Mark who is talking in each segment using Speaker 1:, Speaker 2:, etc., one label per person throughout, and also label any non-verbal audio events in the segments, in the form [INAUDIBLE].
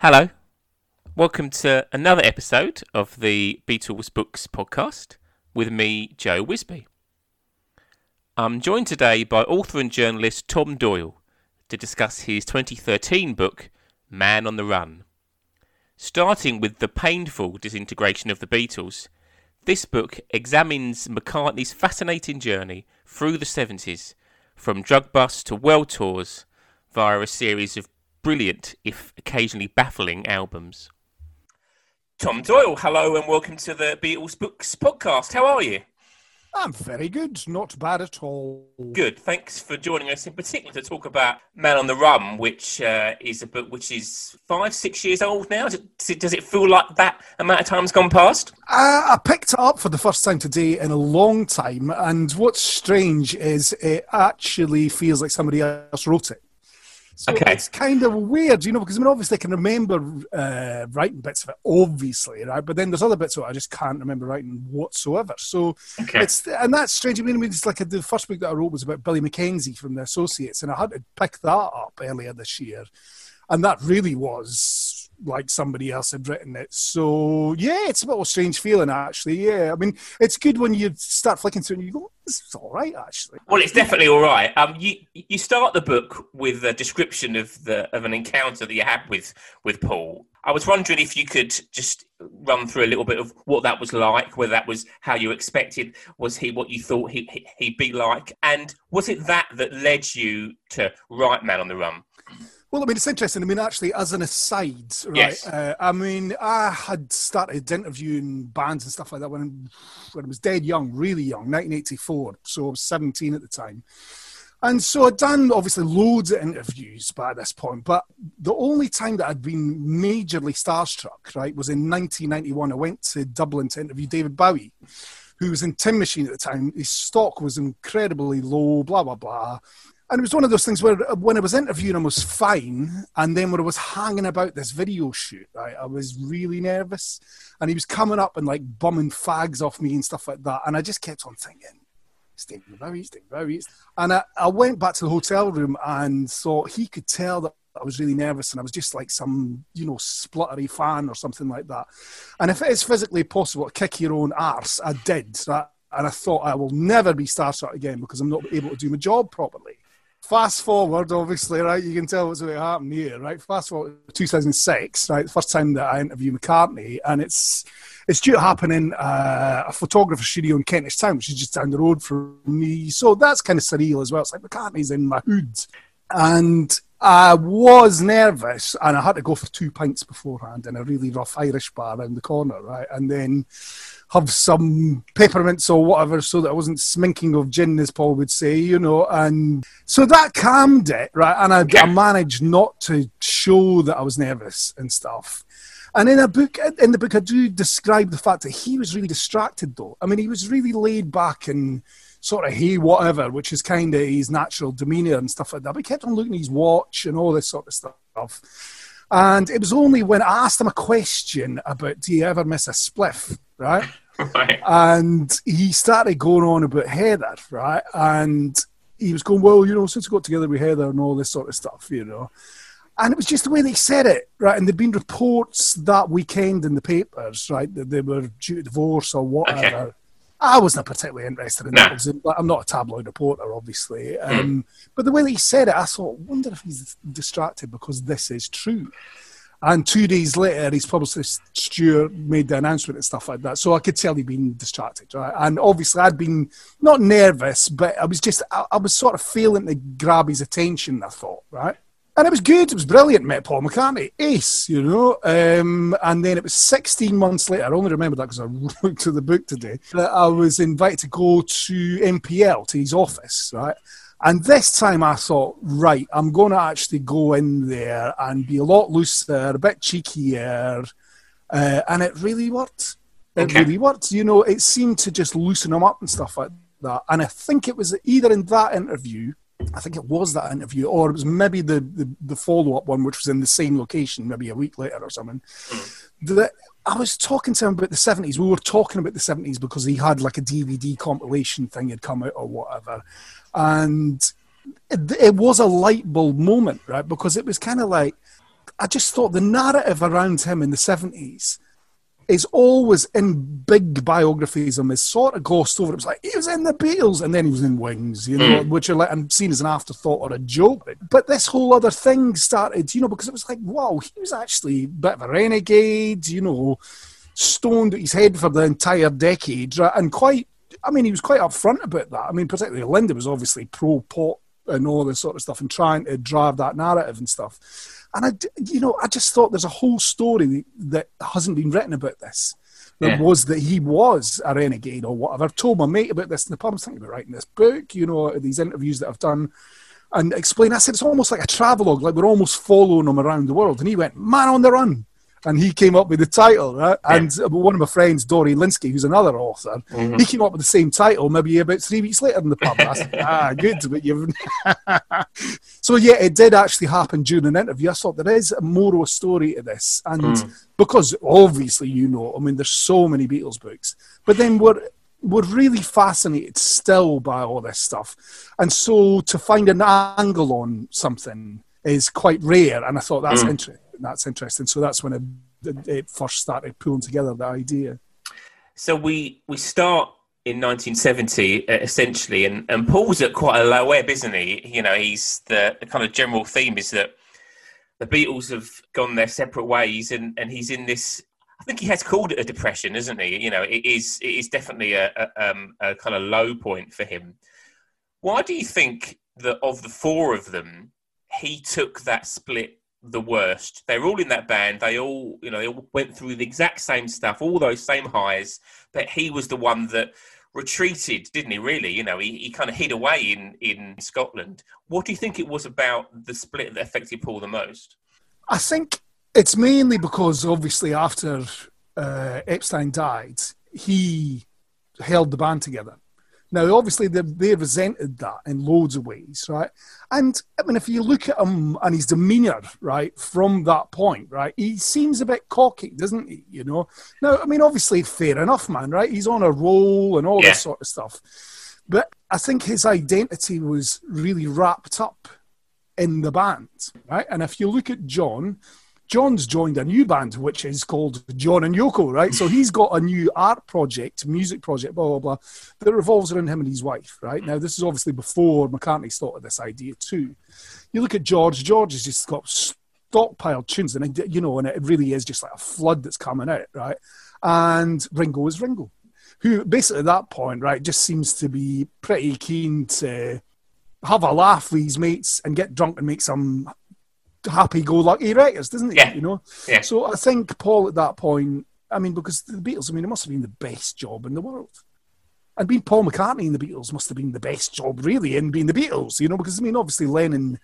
Speaker 1: Hello. Welcome to another episode of the Beatles Books podcast with me, Joe Wisby. I'm joined today by author and journalist Tom Doyle to discuss his 2013 book, Man on the Run. Starting with the painful disintegration of the Beatles, this book examines McCartney's fascinating journey through the 70s, from drug busts to world tours, via a series of brilliant, if occasionally baffling, albums. Tom Doyle, hello and welcome to the Beatles Books podcast. How are you?
Speaker 2: I'm very good, not bad at all.
Speaker 1: Good. Thanks for joining us, in particular, to talk about Man on the Run, which uh, is a book which is five, six years old now. Does it, does it feel like that amount of time's gone past?
Speaker 2: Uh, I picked it up for the first time today in a long time, and what's strange is it actually feels like somebody else wrote it. So
Speaker 1: Okay.
Speaker 2: it's kind of weird, you know, because I mean, obviously I can remember uh, writing bits of it, obviously, right? But then there's other bits of it I just can't remember writing whatsoever. So
Speaker 1: Okay.
Speaker 2: it's and that's strange. I mean, I mean, it's like the first book that I wrote was about Billy Mackenzie from the Associates, and I had to pick that up earlier this year, and that really was like somebody else had written it. So yeah, it's a bit of a strange feeling actually. Yeah, I mean, it's good when you start flicking through and you go, "This is all right actually."
Speaker 1: Well, it's definitely all right. Um, you you start the book with a description of the of an encounter that you had with with Paul. I was wondering if you could just run through a little bit of what that was like, whether that was how you expected, was he what you thought he, he, he'd be like, and was it that that led you to write Man on the Run?
Speaker 2: Well, I mean, it's interesting. I mean, actually, as an aside, right?
Speaker 1: Yes.
Speaker 2: Uh, I mean, I had started interviewing bands and stuff like that when, when I was dead young, really young, 1984. So I was 17 at the time. And so I'd done obviously loads of interviews by this point, but the only time that I'd been majorly starstruck, right, was in 1991. I went to Dublin to interview David Bowie, who was in Tin Machine at the time. His stock was incredibly low, blah, blah, blah. And it was one of those things where uh, when I was interviewing him was fine, and then when I was hanging about this video shoot, I was really nervous, and he was coming up and like bumming fags off me and stuff like that, and I just kept on thinking, Stephen Bowie, Stephen Bowie, and I, I went back to the hotel room and thought he could tell that I was really nervous, and I was just like some you know spluttery fan or something like that, and if it is physically possible to kick your own arse, I did that, and I thought I will never be starstruck again because I'm not able to do my job properly. Fast forward, obviously, right? You can tell what's going to happen here, right? Fast forward 2006, right? The first time that I interview McCartney, and it's it's due to happen in uh, a photographer studio in Kentish Town, which is just down the road from me. So that's kind of surreal as well. It's like McCartney's in my hood, and I was nervous, and I had to go for two pints beforehand in a really rough Irish bar around the corner, right? And then have some peppermints or whatever so that I wasn't sminking of gin, as Paul would say, you know. And so that calmed it, right? And I, I managed not to show that I was nervous and stuff. And in a book, in the book, I do describe the fact that he was really distracted, though. I mean, he was really laid back and sort of hey, whatever, which is kind of his natural demeanour and stuff like that. But he kept on looking at his watch and all this sort of stuff. And it was only when I asked him a question about, do you ever miss a spliff, right? [LAUGHS]
Speaker 1: Right.
Speaker 2: and he started going on about Heather, right? And he was going, well, you know, since we got together with Heather and all this sort of stuff, you know. And it was just the way they said it, right? And there'd been reports that weekend in the papers, right, that they were due to divorce or whatever. I wasn't particularly interested in that. I'm not a tabloid reporter, obviously. Um, But the way that he said it, I thought, wonder if he's distracted because this is true. And two days later, his publicist Stuart made the announcement and stuff like that. So I could tell he'd been distracted, right? And obviously, I'd been not nervous, but I was just, I, I was sort of failing to grab his attention. I thought, right? And it was good. It was brilliant. Met Paul McCartney, ace, you know. Um, and then it was 16 months later. I only remember that because I [LAUGHS] looked to the book today. That I was invited to go to MPL to his office, right? And this time I thought, right, I'm going to actually go in there and be a lot looser, a bit cheekier. Uh, and it really worked. It
Speaker 1: Okay.
Speaker 2: really worked. You know, it seemed to just loosen him up and stuff like that. And I think it was either in that interview, I think it was that interview, or it was maybe the, the, the follow up one, which was in the same location, maybe a week later or something. Hmm. That I was talking to him about the 70s. We were talking about the 70s because he had like a DVD compilation thing had come out or whatever. And it, it was a light bulb moment, right? Because it was kind of like, I just thought the narrative around him in the 70s is always in big biographies and is sort of glossed over. It was like he was in the Beatles and then he was in Wings, you know, mm. which are like I'm seen as an afterthought or a joke. But this whole other thing started, you know, because it was like, wow, he was actually a bit of a renegade, you know, stoned at his head for the entire decade, right? and quite. I mean, he was quite upfront about that. I mean, particularly Linda was obviously pro pot and all this sort of stuff and trying to drive that narrative and stuff. And I, you know, I just thought there's a whole story that hasn't been written about this. There yeah. was that he was a renegade or whatever. I've told my mate about this in the pub. I was thinking about writing this book, you know, these interviews that I've done and explain. I said it's almost like a travelogue, like we're almost following him around the world. And he went, Man on the Run and he came up with the title, right? Yeah. And one of my friends, Dorian Lynskey, who's another author, mm-hmm. he came up with the same title maybe about three weeks later in the pub. I said, [LAUGHS] ah, good, but you've. [LAUGHS] so yeah, it did actually happen during an interview. I thought there is more of a story to this, and mm. because obviously you know, I mean, there's so many Beatles books, but then we're we're really fascinated still by all this stuff, and so to find an angle on something is quite rare, and I thought that's mm. interesting that's interesting. So that's when it, it first started pulling together the idea.
Speaker 1: So we we start in 1970 uh, essentially, and, and Paul's at quite a low ebb, isn't he? You know, he's the, the kind of general theme is that the Beatles have gone their separate ways, and, and he's in this. I think he has called it a depression, isn't he? You know, it is it is definitely a, a, um, a kind of low point for him. Why do you think that of the four of them, he took that split the worst. They were all in that band. They all, you know, they all went through the exact same stuff, all those same highs. But he was the one that retreated, didn't he? Really, you know, he, he kind of hid away in in Scotland. What do you think it was about the split that affected Paul the most?
Speaker 2: I think it's mainly because obviously after uh, Epstein died, he held the band together. Now, obviously, they, they resented that in loads of ways, right? And I mean, if you look at him and his demeanour, right, from that point, right, he seems a bit cocky, doesn't he? You know. Now, I mean, obviously, fair enough, man, right? He's on a roll and all yeah. this sort of stuff. But I think his identity was really wrapped up in the band, right? And if you look at John, John's joined a new band, which is called John and Yoko, right? So he's got a new art project, music project, blah, blah, blah, that revolves around him and his wife, right? Now, this is obviously before McCartney started this idea, too. You look at George, George has just got stockpiled tunes, and, you know, and it really is just like a flood that's coming out, right? And Ringo is Ringo, who basically at that point, right, just seems to be pretty keen to have a laugh with his mates and get drunk and make some happy-go-lucky records, doesn't he?
Speaker 1: Yeah.
Speaker 2: You know.
Speaker 1: Yeah.
Speaker 2: So I think Paul at that point, I mean, because the Beatles, I mean, it must have been the best job in the world. And being Paul McCartney in the Beatles must have been the best job, really, in being the Beatles, you know, because I mean, obviously Lennon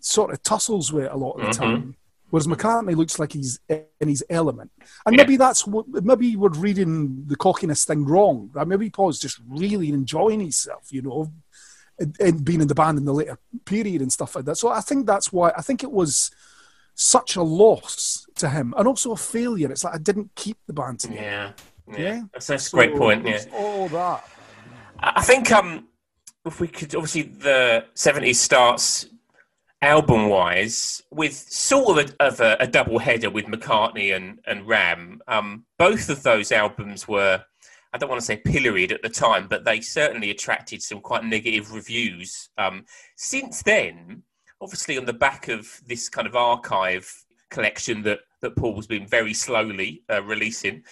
Speaker 2: sort of tussles with it a lot of the mm-hmm. time. Whereas McCartney looks like he's in his element, and yeah. maybe that's what maybe we're reading the cockiness thing wrong. Right? Maybe Paul's just really enjoying himself, you know, and being in the band in the later period and stuff like that. So I think that's why I think it was such a loss to him and also a failure. It's like I didn't keep the band together.
Speaker 1: Yeah, yeah, yeah? that's, that's so a great point. Yeah,
Speaker 2: all that.
Speaker 1: I think um, if we could, obviously the seventies starts album wise with sort of a, of a, a double header with McCartney and and Ram. Um, both of those albums were I don't want to say pilloried at the time, but they certainly attracted some quite negative reviews. Um, since then, obviously on the back of this kind of archive collection that, that Paul's been very slowly uh, releasing,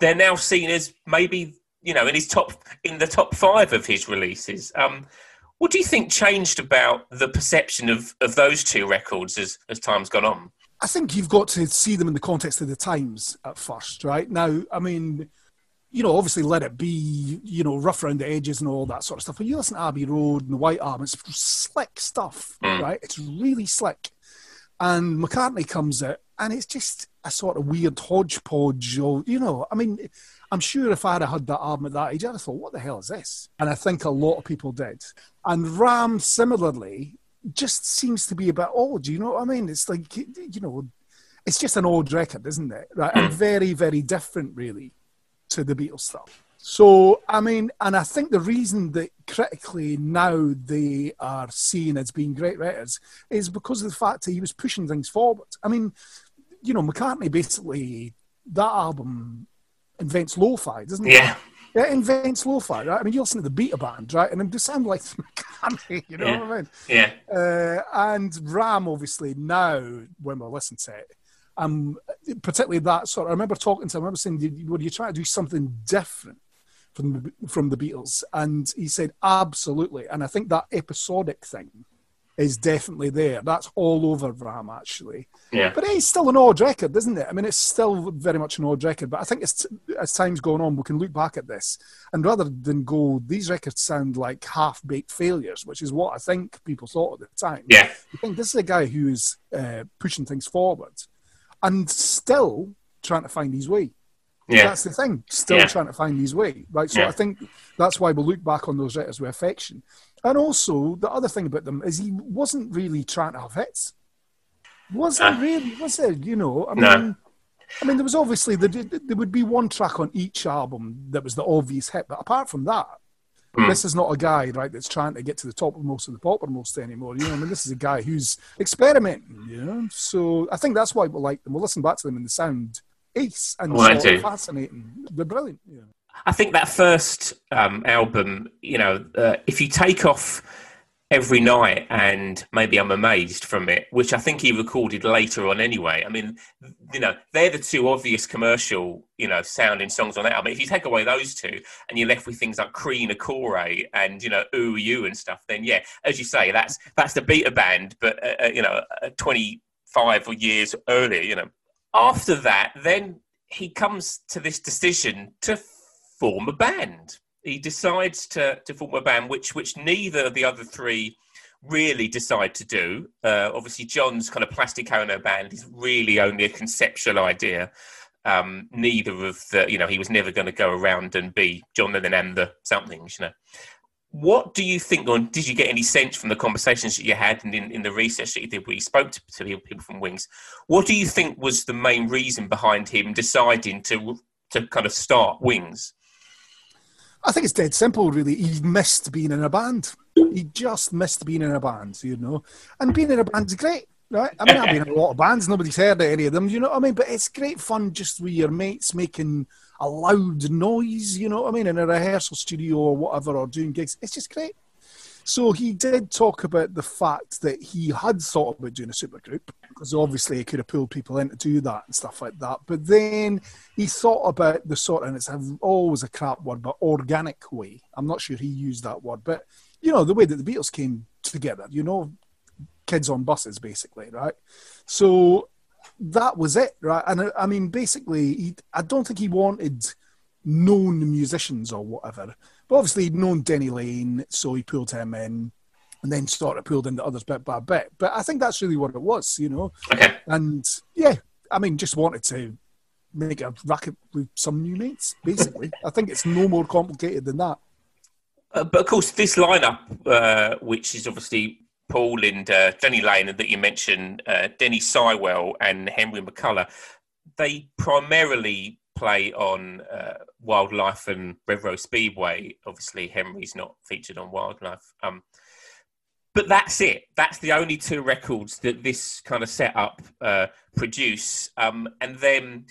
Speaker 1: they're now seen as maybe you know in his top in the top five of his releases. Um, what do you think changed about the perception of, of those two records as, as time's gone on?
Speaker 2: I think you've got to see them in the context of the times at first, right? Now, I mean, you know, obviously let it be, you know, rough around the edges and all that sort of stuff. When you listen to Abbey Road and the White Album, it's slick stuff, mm. right? It's really slick. And McCartney comes out, and it's just a sort of weird hodgepodge. Of, you know, I mean, I'm sure if I had had that album at that age, I'd have thought, what the hell is this? And I think a lot of people did. And Ram, similarly, just seems to be a bit odd. You know what I mean? It's like, you know, it's just an old record, isn't it? Right? And mm. very, very different, really to the Beatles stuff. So, I mean, and I think the reason that critically now they are seen as being great writers is because of the fact that he was pushing things forward. I mean, you know, McCartney basically that album invents lo-fi, doesn't it?
Speaker 1: Yeah.
Speaker 2: It invents lo-fi, right? I mean, you listen to the Beta Band, right, and just sound like [LAUGHS] McCartney, you know
Speaker 1: Yeah.
Speaker 2: what I mean?
Speaker 1: Yeah.
Speaker 2: Uh, and Ram, obviously, now when we listen to it, um, particularly that sort. I remember talking to him. I remember saying, "You- "Were you trying to do something different from the, from the Beatles?" And he said, "Absolutely." And I think that episodic thing is definitely there. That's all over Ram, actually.
Speaker 1: Yeah.
Speaker 2: But it's still an odd record, isn't it? I mean, it's still very much an odd record. But I think as, as time's going on, we can look back at this and rather than go, these records sound like half baked failures, which is what I think people thought at the time.
Speaker 1: Yeah.
Speaker 2: I think this is a guy who's uh, pushing things forward and still trying to find his way.
Speaker 1: Yeah.
Speaker 2: That's the thing, still
Speaker 1: Yeah.
Speaker 2: trying to find his way. Right. So
Speaker 1: Yeah.
Speaker 2: I think that's why we look back on those letters with affection. And also, the other thing about them is he wasn't really trying to have hits. Wasn't
Speaker 1: Ah.
Speaker 2: really, was it? You know, I
Speaker 1: No.
Speaker 2: mean, I mean, there was obviously there, there would be one track on each album that was the obvious hit, but apart from that,
Speaker 1: Hmm.
Speaker 2: this is not a guy right that's trying to get to the top of most of the poppermost anymore. You know, I mean, this is a guy who's experimenting. You know, so I think that's why we like them. We'll listen back to them and they sound ace and
Speaker 1: Well, I
Speaker 2: sort of
Speaker 1: do.
Speaker 2: fascinating. They're brilliant. Yeah.
Speaker 1: I think that first um, album, you know, uh, if you take off every night and maybe I'm amazed from it, which I think he recorded later on anyway. I mean, you know, they're the two obvious commercial, you know, sounding songs on that album. If you take away those two and you're left with things like Kreen-Akrore and you know, Ooh You and stuff, then yeah, as you say, that's that's the beta band, but uh, uh, you know, uh, 25 years earlier, you know. After that, then he comes to this decision to form a band. He decides to, to form a band, which which neither of the other three really decide to do. Uh, obviously, John's kind of Plastic Ono band is really only a conceptual idea. Um, neither of the, you know, he was never going to go around and be John Lennon and the somethings, you know. What do you think, or did you get any sense from the conversations that you had and in, in the research that you did where you spoke to, to people- people from Wings? What do you think was the main reason behind him deciding to to kind of start Wings?
Speaker 2: I think it's dead simple, really. He missed being in a band. He just missed being in a band, you know. And being in a band's great, right? I mean, I've been in a lot of bands, nobody's heard of any of them, you know what I mean? But it's great fun just with your mates making a loud noise, you know what I mean, in a rehearsal studio or whatever, or doing gigs. It's just great. So he did talk about the fact that he had thought about doing a supergroup because obviously he could have pulled people in to do that and stuff like that. But then he thought about the sort, and it's always a crap word, but organic way. I'm not sure he used that word, but you know the way that the Beatles came together. You know, kids on buses, basically, right? So that was it, right? And I, mean, basically, he, I don't think he wanted known musicians or whatever. But obviously, he'd known Denny Laine, so he pulled him in, and then sort of pulled in the others bit by bit. But I think that's really what it was, you know.
Speaker 1: Okay.
Speaker 2: And yeah, I mean, just wanted to make a racket with some new mates, basically. I think it's no more complicated than that.
Speaker 1: Uh, but of course, this lineup, uh, which is obviously Paul and uh, Denny Laine, and that you mentioned, uh, Denny Seiwell and Henry McCullough, they primarily play on uh, Wildlife and Red Rose Speedway. Obviously, Henry's not featured on Wildlife. Um, but that's it. That's the only two records that this kind of setup uh, produce. Um, and then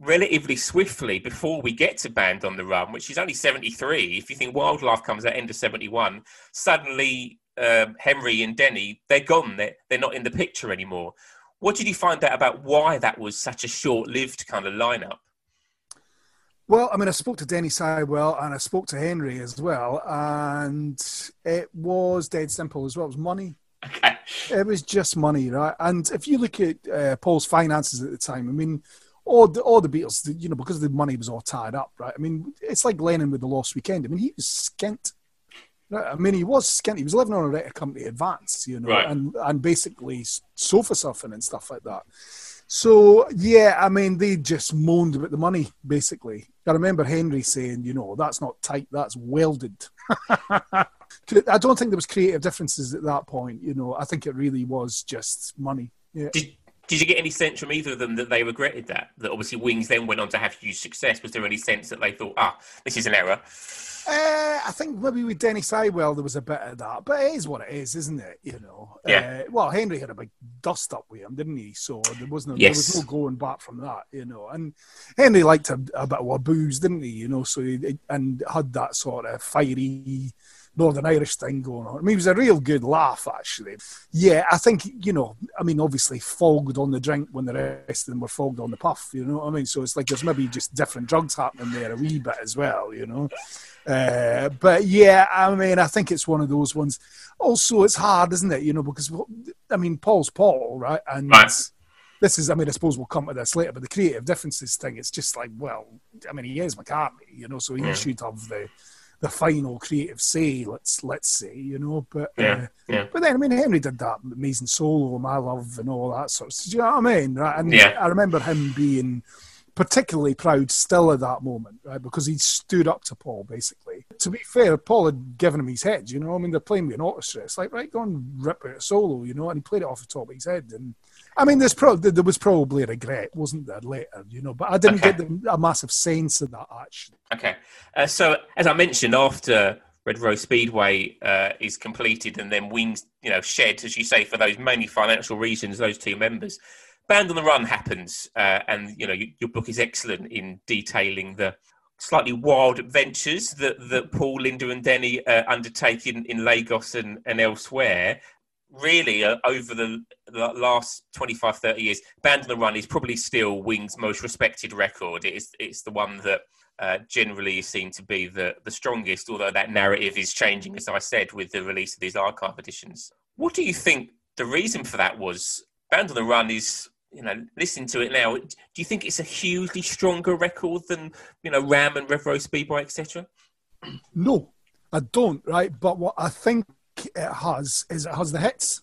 Speaker 1: relatively swiftly before we get to Band on the Run, which is only 73. If you think Wildlife comes at end of 71, suddenly um, Henry and Denny, they're gone. They're, they're not in the picture anymore. What did you find out about why that was such a short lived kind of lineup?
Speaker 2: Well, I mean, I spoke to Denny Seiwell and I spoke to Henry as well, and it was dead simple as well. It was money.
Speaker 1: Okay.
Speaker 2: It was just money, right? And if you look at uh, Paul's finances at the time, I mean, all the, all the Beatles, you know, because the money was all tied up, right? I mean, it's like Lennon with the Lost Weekend. I mean, he was skint. Right? I mean, he was skint. He was living on a record company advance, you know,
Speaker 1: Right.
Speaker 2: and and basically sofa surfing and stuff like that. So yeah, I mean, they just moaned about the money, basically. I remember Henry saying, you know, that's not tight, that's welded. [LAUGHS] I don't think there was creative differences at that point. You know, I think it really was just money. Yeah.
Speaker 1: Did, Did you get any sense from either of them that they regretted that? That obviously Wings then went on to have huge success. Was there any sense that they thought, ah, this is an error?
Speaker 2: Uh, I think maybe with Denny Seiwell there was a bit of that, but it is what it is, isn't it? You know.
Speaker 1: Yeah.
Speaker 2: Uh, well, Henry had a big dust up with him, didn't he? So there was no
Speaker 1: Yes.
Speaker 2: there was no going back from that, you know. And Henry liked a, a bit of a booze, didn't he? You know, so he and had that sort of fiery Northern Irish thing going on. I mean, it was a real good laugh, actually. Yeah, I think you know. I mean, obviously fogged on the drink when the rest of them were fogged on the puff. You know what I mean? So it's like there's maybe just different drugs happening there a wee bit as well. You know. Uh, but yeah, I mean, I think it's one of those ones. Also, it's hard, isn't it? You know, because I mean, Paul's Paul, right? And
Speaker 1: Right.
Speaker 2: this is, I mean, I suppose we'll come to this later, but the creative differences thing, it's just like, well, I mean, he is McCartney, you know, so he
Speaker 1: Yeah.
Speaker 2: should have the the final creative say. Let's let's say, you know, but
Speaker 1: Yeah,
Speaker 2: uh,
Speaker 1: yeah.
Speaker 2: but then I mean, Henry did that amazing solo, My Love, and all that sort of. Do you know what I mean? Right? And
Speaker 1: Yeah.
Speaker 2: I remember him being particularly proud still at that moment, right? Because he stood up to Paul basically. To be fair, Paul had given him his head, you know. I mean, they're playing with an orchestra. It's like, right, go and rip out a solo, you know, and he played it off the top of his head. And I mean, there's pro- there was probably a regret, wasn't there, later, you know, but I didn't
Speaker 1: Okay.
Speaker 2: get the, a massive sense of that actually.
Speaker 1: Okay. Uh, so, as I mentioned, after Red Rose Speedway uh, is completed and then Wings, you know, shed, as you say, for those mainly financial reasons, those two members, Band on the Run happens. Uh, and, you know, you, your book is excellent in detailing the slightly wild adventures that, that Paul, Linda, and Denny uh, undertake in, in Lagos and, and elsewhere. Really, uh, over the, the last 25, 30 years, Band on the Run is probably still Wings' most respected record. It is, it's the one that uh, generally is seen to be the, the strongest, although that narrative is changing, as I said, with the release of these archive editions. What do you think the reason for that was? Band on the Run is, you know, listening to it now, do you think it's a hugely stronger record than, you know, Ram and Rev Speedway, etc.?
Speaker 2: No, I don't, right? But what I think it has is it has the hits.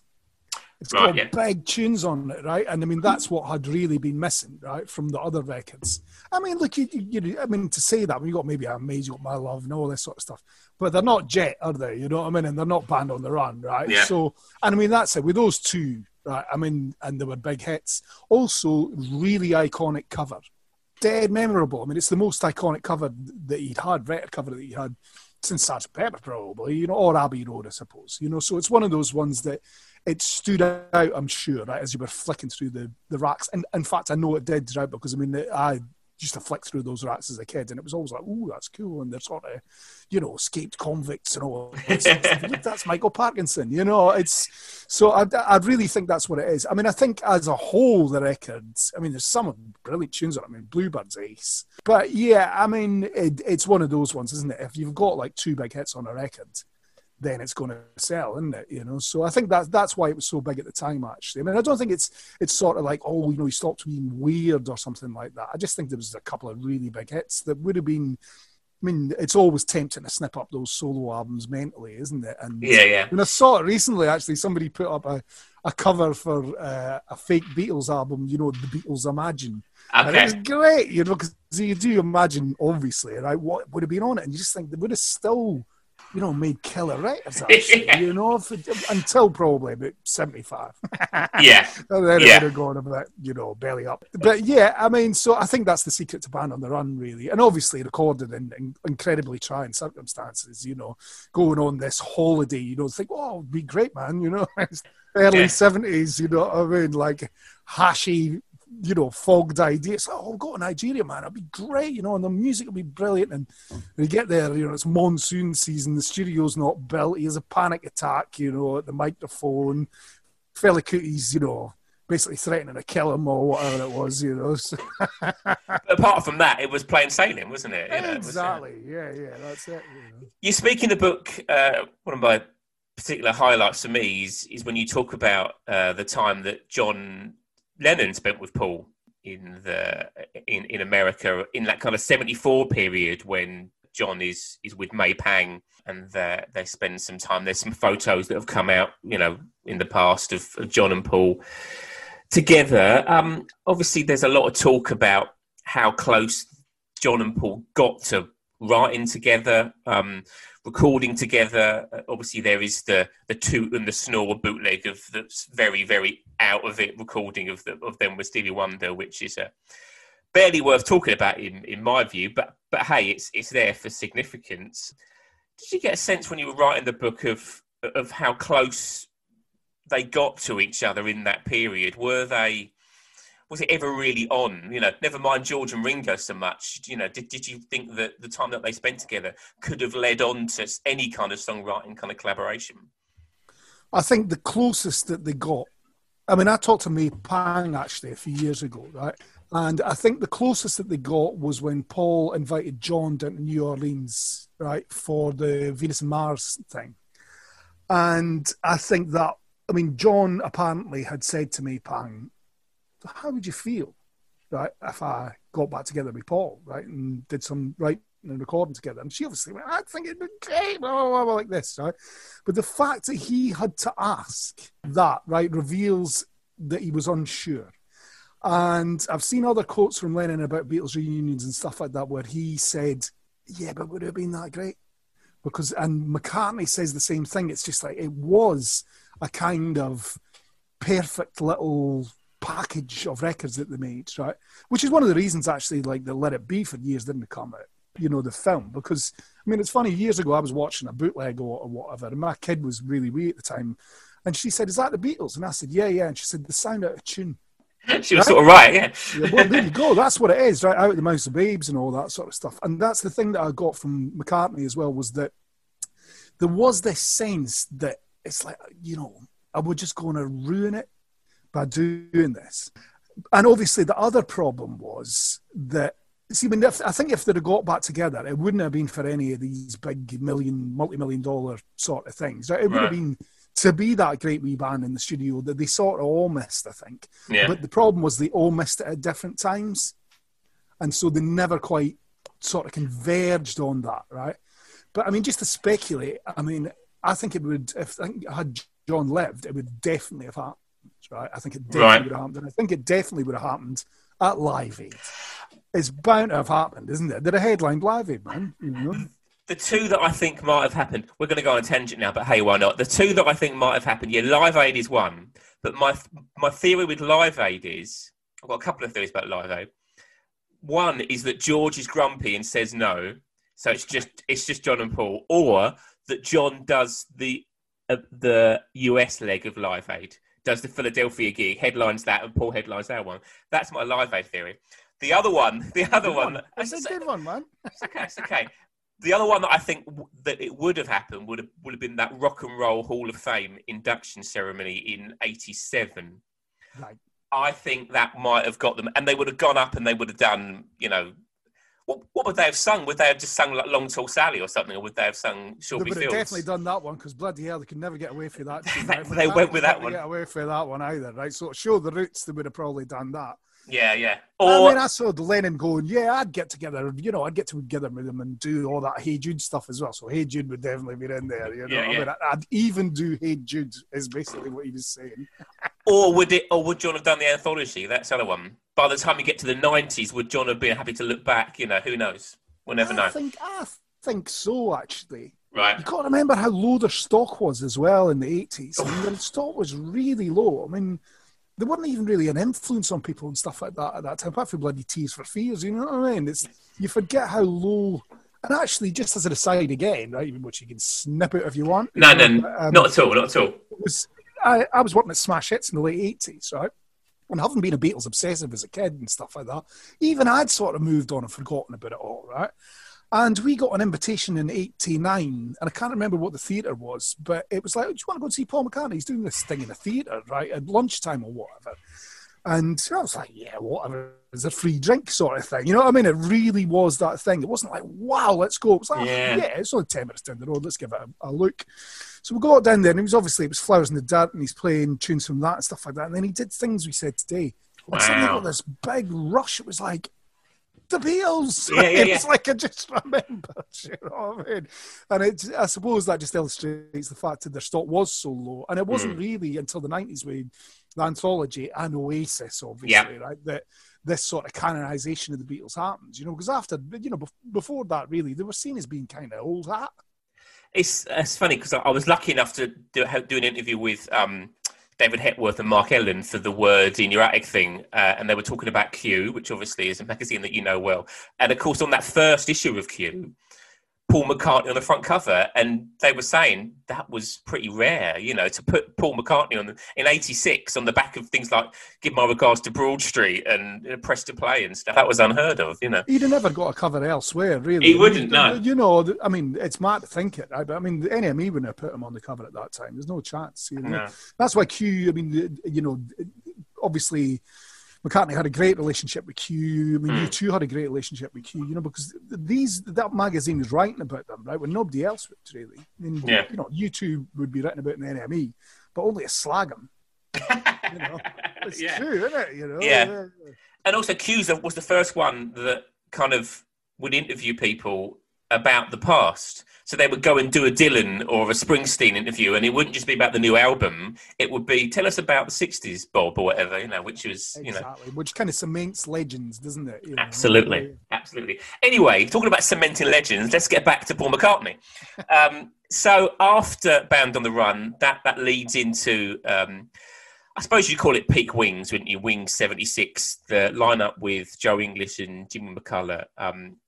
Speaker 2: It's
Speaker 1: Right,
Speaker 2: got
Speaker 1: yeah.
Speaker 2: big tunes on it, right? And I mean, that's what had really been missing, right, from the other records. I mean, look, you, you, you I mean, to say that, we got maybe Amaze, you got My Love, and all this sort of stuff, but they're not Jet, are they? You know what I mean? And they're not Band on the Run, right?
Speaker 1: Yeah.
Speaker 2: So, and I mean, that's it with those two, right? I mean, and they were big hits. Also, really iconic cover, dead memorable. I mean, it's the most iconic cover that he'd had, record cover that he had since Sgt. Pepper, probably, you know, or Abbey Road, I suppose. You know, so it's one of those ones that it stood out, I'm sure, right, as you were flicking through the, the racks. And in fact, I know it did, right, because I mean, I used to flick through those racks as a kid, and it was always like, "Ooh, that's cool," and they're sort of, you know, escaped convicts and all. [LAUGHS] Look, that's Michael Parkinson. You know, it's so I, I really think that's what it is. I mean, I think as a whole, the records. I mean, there's some brilliant tunes on. I mean, Bluebird's ace, but yeah, I mean, it, it's one of those ones, isn't it? If you've got like two big hits on a record, then it's going to sell, isn't it? You know, so I think that's that's why it was so big at the time. Actually, I mean, I don't think it's it's sort of like oh, you know, he stopped being weird or something like that. I just think there was a couple of really big hits that would have been. I mean, it's always tempting to snip up those solo albums mentally, isn't it? And
Speaker 1: Yeah, yeah.
Speaker 2: when I saw it recently, actually, somebody put up a, a cover for uh, a fake Beatles album, you know, the Beatles Imagine. And it was great, you know, because you do imagine, obviously, right, what would have been on it. And you just think they would have still, you know, made killer writers, actually,
Speaker 1: Yeah.
Speaker 2: you know, for, until probably about 75. [LAUGHS]
Speaker 1: Yeah.
Speaker 2: And then it
Speaker 1: Yeah.
Speaker 2: would have gone a bit, you know, belly up. But yeah, I mean, so I think that's the secret to Band on the Run, really. And obviously recorded in, in incredibly trying circumstances, you know, going on this holiday, you know, think, oh, it'd be great, man, you know, [LAUGHS] early
Speaker 1: Yeah.
Speaker 2: 70s, you know what I mean? Like hashy, you know, fogged ideas. Oh, I'll go to Nigeria, man. It'd be great, you know, and the music will be brilliant. And we get there, you know, it's monsoon season, the studio's not built. He has a panic attack, you know, at the microphone. Fela Kuti's, you know, basically threatening to kill him or whatever it was, you know. So, [LAUGHS]
Speaker 1: But apart from that, it was plain sailing, wasn't it? You know, it was, uh,
Speaker 2: exactly. Yeah, yeah, that's it. You know.
Speaker 1: You speak in the book. Uh, one of my particular highlights for me is, is when you talk about uh, the time that John Lennon spent with Paul in the in, in America in that kind of seventy four period when John is is with May Pang and they they spend some time. There's some photos that have come out, you know, in the past of, of John and Paul together. Um, obviously, there's a lot of talk about how close John and Paul got to writing together, um, recording together. Uh, obviously, there is the the toot and the snore bootleg of the very very out of it recording of the, of them with Stevie Wonder, which is a barely worth talking about in in my view. But but hey, it's it's there for significance. Did you get a sense when you were writing the book of of how close they got to each other in that period? Were they was it ever really on? You know, never mind George and Ringo so much. You know, did, did you think that the time that they spent together could have led on to any kind of songwriting kind of collaboration?
Speaker 2: I think the closest that they got. I mean, I talked to May Pang actually a few years ago, right? And I think the closest that they got was when Paul invited John down to New Orleans, right, for the Venus and Mars thing. And I think that, I mean, John apparently had said to May Pang, how would you feel, right, if I got back together with Paul, right, and did some writing and recording together? And she obviously went, I think it'd be great, blah, blah, blah, like this, right? But the fact that he had to ask that, right, reveals that he was unsure. And I've seen other quotes from Lennon about Beatles reunions and stuff like that where he said, Yeah, but would it have been that great? Because, and McCartney says the same thing. It's just like it was a kind of perfect little package of records that they made, right? Which is one of the reasons actually, like the Let It Be for years didn't come out, you know, the film. Because I mean, it's funny. Years ago, I was watching a bootleg or, or whatever, and my kid was really wee at the time, and she said, "Is that the Beatles?" And I said, "Yeah, yeah." And she said, "The sound out of tune." [LAUGHS]
Speaker 1: She was right? sort of right, yeah.
Speaker 2: yeah. Well, there you go. That's what it is, right? Out of the mouths of babes and all that sort of stuff. And that's the thing that I got from McCartney as well was that there was this sense that it's like, you know, I was just going to ruin it by doing this. And obviously, the other problem was that see, I, mean, if, I think if they'd have got back together, it wouldn't have been for any of these big million, multi-million dollar sort of things. It would right. have been to be that great wee band in the studio that they sort of all missed, I think.
Speaker 1: Yeah.
Speaker 2: But the problem was they all missed it at different times, and so they never quite sort of converged on that, right? But I mean, just to speculate, I mean, I think it would. If I think had John lived, it would definitely have happened right? I think it definitely right. would have happened. And I think it definitely would have happened at Live Aid. It's bound to have happened, isn't it? Did a headline Live Aid, man. You know?
Speaker 1: The two that I think might have happened, we're going to go on a tangent now, but hey, why not? The two that I think might have happened, yeah, Live Aid is one. But my my theory with Live Aid is, I've got a couple of theories about Live Aid. One is that George is grumpy and says no, so it's just it's just John and Paul, or that John does the uh, the US leg of Live Aid does the Philadelphia gig, headlines that, and Paul headlines that one. That's my live aid theory. The other one, [LAUGHS] the other one,
Speaker 2: that's a good one, man. [LAUGHS]
Speaker 1: It's okay, it's okay. The other one that I think that it would have happened would have would have been that Rock and Roll Hall of Fame induction ceremony in '87. Right. I think that might have got them, and they would have gone up and they would have done, you know, what, what would they have sung? Would they have just sung like Long Tall Sally or something, or would they have sung Shoreby
Speaker 2: They would
Speaker 1: have
Speaker 2: definitely done that one because bloody hell, they could never get away from that. [LAUGHS]
Speaker 1: they, they went with that one.
Speaker 2: Get away from that one either, right? So show the roots, they would have probably done that.
Speaker 1: Yeah, yeah.
Speaker 2: Or, I mean, I saw Lennon going, yeah, I'd get together, you know, I'd get together with them and do all that Hey Jude stuff as well. So Hey Jude would definitely be in there, you know. Yeah, yeah. I mean, I'd even do Hey Jude, is basically what he was saying. [LAUGHS]
Speaker 1: or would it, or would John have done the anthology? That's the other one. By the time you get to the 90s, would John have been happy to look back? You know, who knows? We'll never
Speaker 2: I
Speaker 1: know.
Speaker 2: Think, I think so, actually.
Speaker 1: Right.
Speaker 2: Got to remember how low their stock was as well in the 80s. I mean, their stock was really low. I mean, there wasn't even really an influence on people and stuff like that at that time, apart from bloody Tears for Fears, you know what I mean? It's, you forget how low. And actually, just as an aside again, right, which you can snip out if you want.
Speaker 1: No, no, um, not at all, not at all.
Speaker 2: Was, I, I was working at Smash Hits in the late 80s, right? and having been a Beatles obsessive as a kid and stuff like that, even I'd sort of moved on and forgotten about it all, right? And we got an invitation in '89, and I can't remember what the theatre was, but it was like, "Do you want to go and see Paul McCartney? He's doing this thing in a theatre, right, at lunchtime or whatever." And I was like, "Yeah, whatever." It's a free drink sort of thing, you know what I mean? It really was that thing. It wasn't like, "Wow, let's go." It was like, "Yeah, yeah it's only ten minutes down the road. Let's give it a, a look." So we got down there, and he was obviously it was flowers in the dirt, and he's playing tunes from that and stuff like that. And then he did things we said today. Wow. And suddenly got this big rush. It was like the Beatles.
Speaker 1: Yeah, yeah,
Speaker 2: yeah. It's like I just remember. [LAUGHS] You know what I mean? And it, I suppose that just illustrates the fact that their stock was so low, and it wasn't mm. really until the nineties when the anthology and Oasis, obviously, right? That this sort of canonization of the Beatles happens, you know, because after, you know, before that, really, they were seen as being kind of old hat.
Speaker 1: It's it's funny because I, I was lucky enough to do, do an interview with um, David Hepworth and Mark Ellen for the Word in Your Attic thing, uh, and they were talking about Q, which obviously is a magazine that you know well. And of course, on that first issue of Q, Paul McCartney on the front cover, and they were saying that was pretty rare, you know, to put Paul McCartney on the, in '86 on the back of things like "Give My Regards to Broad Street" and uh, "Press to Play" and stuff. That was unheard of, you know.
Speaker 2: He'd have never got a cover elsewhere, really.
Speaker 1: He
Speaker 2: I mean,
Speaker 1: wouldn't, no.
Speaker 2: You know, I mean, it's mad to think it, right? But I mean, the NME wouldn't have put him on the cover at that time. There's no chance. You know?
Speaker 1: No.
Speaker 2: That's why Q. I mean, you know, obviously. McCartney had a great relationship with Q. I mean,
Speaker 1: Mm.
Speaker 2: U2 had a great relationship with Q. You know, because these that magazine was writing about them, right, when nobody else would really. I mean,
Speaker 1: Yeah.
Speaker 2: you know, U2 would be writing about in the NME, but only a slag them. You know, [LAUGHS] it's
Speaker 1: Yeah.
Speaker 2: true, isn't it? You know,
Speaker 1: Yeah. and also Q was the first one that kind of would interview people about the past. So they would go and do a Dylan or a Springsteen interview, and it wouldn't just be about the new album. It would be tell us about the '60s, Bob, or whatever, you know, which was you know
Speaker 2: which kind of cements legends, doesn't it? You know?
Speaker 1: Absolutely, absolutely. Anyway, talking about cementing legends, let's get back to Paul McCartney. um, so after Band on the Run, that that leads into, um, I suppose you'd call it peak Wings, wouldn't you? Wings '76, the lineup with Joe English and Jimmy McCulloch, um,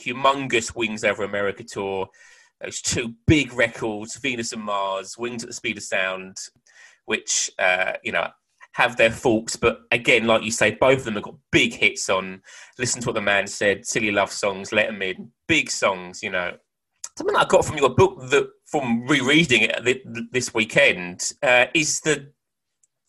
Speaker 1: humongous Wings over America tour. Those two big records, Venus and Mars, Wings at the Speed of Sound, which uh, you know have their faults, but again, like you say, both of them have got big hits on. Listen to what the man said, silly love songs, let them in, big songs. You know, something I got from your book that from rereading it this weekend uh, is that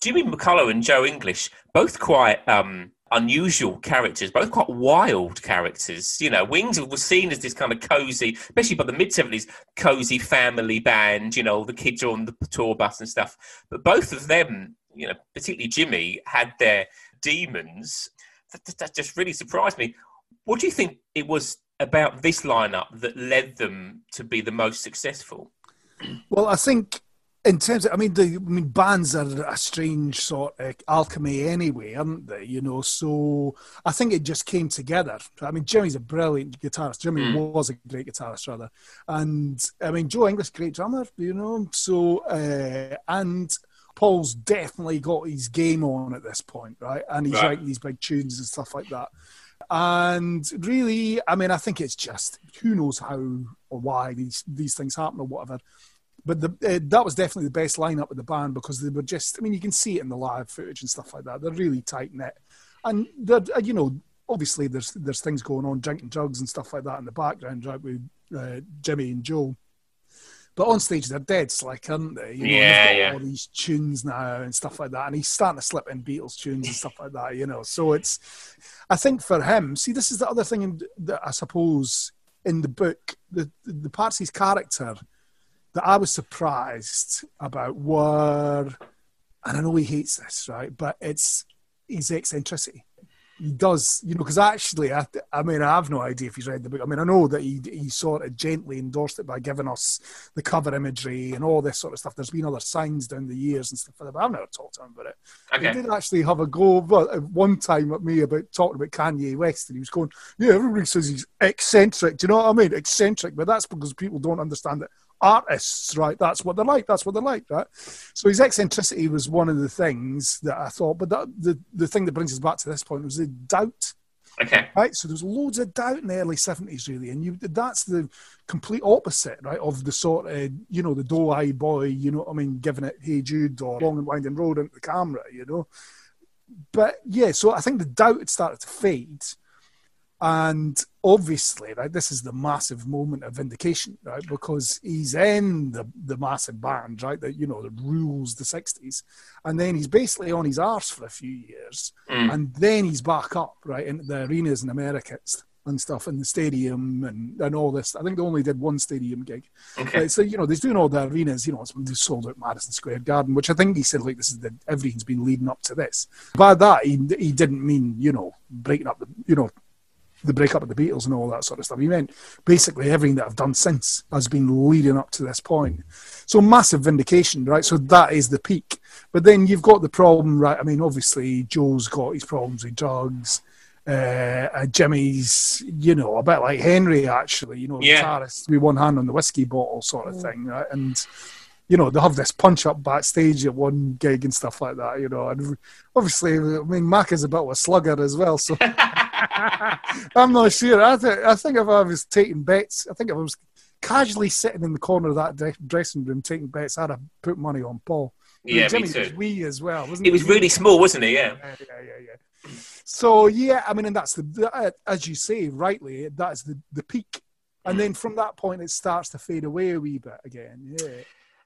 Speaker 1: Jimmy McCulloch and Joe English both quite um, unusual characters, both quite wild characters. You know, Wings was seen as this kind of cozy, especially by the mid seventies, cozy family band. You know, the kids are on the tour bus and stuff. But both of them, you know, particularly Jimmy, had their demons. That- that just really surprised me. What do you think it was about this lineup that led them to be the most successful?
Speaker 2: Well, I think in terms of, I mean, the I mean, bands are a strange sort of alchemy anyway, aren't they? You know, so I think it just came together. I mean, Jimmy's a brilliant guitarist. Jimmy
Speaker 1: Mm.
Speaker 2: was a great guitarist, rather, and I mean, Joe English, great drummer. You know, so uh, and. Paul's definitely got his game on at this point, right? And he's
Speaker 1: Right.
Speaker 2: writing these big tunes and stuff like that. And really, I mean, I think it's just who knows how or why these these things happen or whatever. But the, uh, that was definitely the best lineup of the band because they were just, I mean, you can see it in the live footage and stuff like that. They're really tight knit. And, they're, uh, you know, obviously there's there's things going on, drinking drugs and stuff like that in the background, right, with uh, Jimmy and Joe. But on stage, they're dead slick, aren't they? You know,
Speaker 1: Yeah,
Speaker 2: they've got
Speaker 1: yeah.
Speaker 2: all these tunes now and stuff like that. And he's starting to slip in Beatles tunes and stuff like that, you know. So it's, I think for him, see, this is the other thing in, that I suppose in the book, the, the parts of his character that I was surprised about were, and I know he hates this, right? But it's his eccentricity. He does, you know, because actually, I, I mean, I have no idea if he's read the book. I mean, I know that he he sort of gently endorsed it by giving us the cover imagery and all this sort of stuff. There's been other signs down the years and stuff like that, but I've never talked to him about it. He
Speaker 1: Okay.
Speaker 2: did actually have a go one time at me about talking about Kanye West, and he was going, "Yeah, everybody says he's eccentric. Do you know what I mean? Eccentric, but that's because people don't understand that artists, right? That's what they're like. That's what they're like, right? So his eccentricity was one of the things that I thought. But that, the the thing that brings us back to this point was the doubt
Speaker 1: Okay.
Speaker 2: right? So there's loads of doubt in the early seventies, really, and you that's the complete opposite, right, of the sort of you know the doe-eyed boy, you know, what I mean, giving it "Hey Jude" or "Long and Winding Road" into the camera, you know. But yeah, so I think the doubt had started to fade, and obviously, right, this is the massive moment of vindication, right, because he's in the the massive band, right, that you know that rules the '60s, and then he's basically on his arse for a few years
Speaker 1: Mm.
Speaker 2: and then he's back up right into the arenas in America and stuff in the stadium and, and all this. I think they only did one stadium gig.
Speaker 1: Okay.
Speaker 2: So you know, they're doing all the arenas. You know, it's- they sold out Madison Square Garden, which I think he said like this is the everything's been leading up to this. By that, he he didn't mean you know breaking up the you know the breakup of the Beatles and all that sort of stuff. He meant basically everything that I've done since has been leading up to this point. So massive vindication, right? So that is the peak. But then you've got the problem, right? I mean, obviously Joe's got his problems with drugs. Uh, Jimmy's, you know, a bit like Henry, actually, you know,
Speaker 1: Yeah.
Speaker 2: guitarist with one hand on the whiskey bottle sort of thing, right? And you know, they have this punch up backstage at one gig and stuff like that, you know. And obviously, I mean, Mac is a bit of a slugger as well, so [LAUGHS] I'm not sure. I, th- I think if I was taking bets, I think if I was casually sitting in the corner of that dre- dressing room taking bets, I'd have put money on Paul. I mean,
Speaker 1: Yeah, me
Speaker 2: Jimmy was wee as well, wasn't
Speaker 1: It was really small, wasn't it? Yeah.
Speaker 2: yeah, yeah, yeah, yeah. So yeah, I mean, and that's the, the uh, as you say rightly, that's the the peak, and then from that point it starts to fade away a wee bit again. Yeah,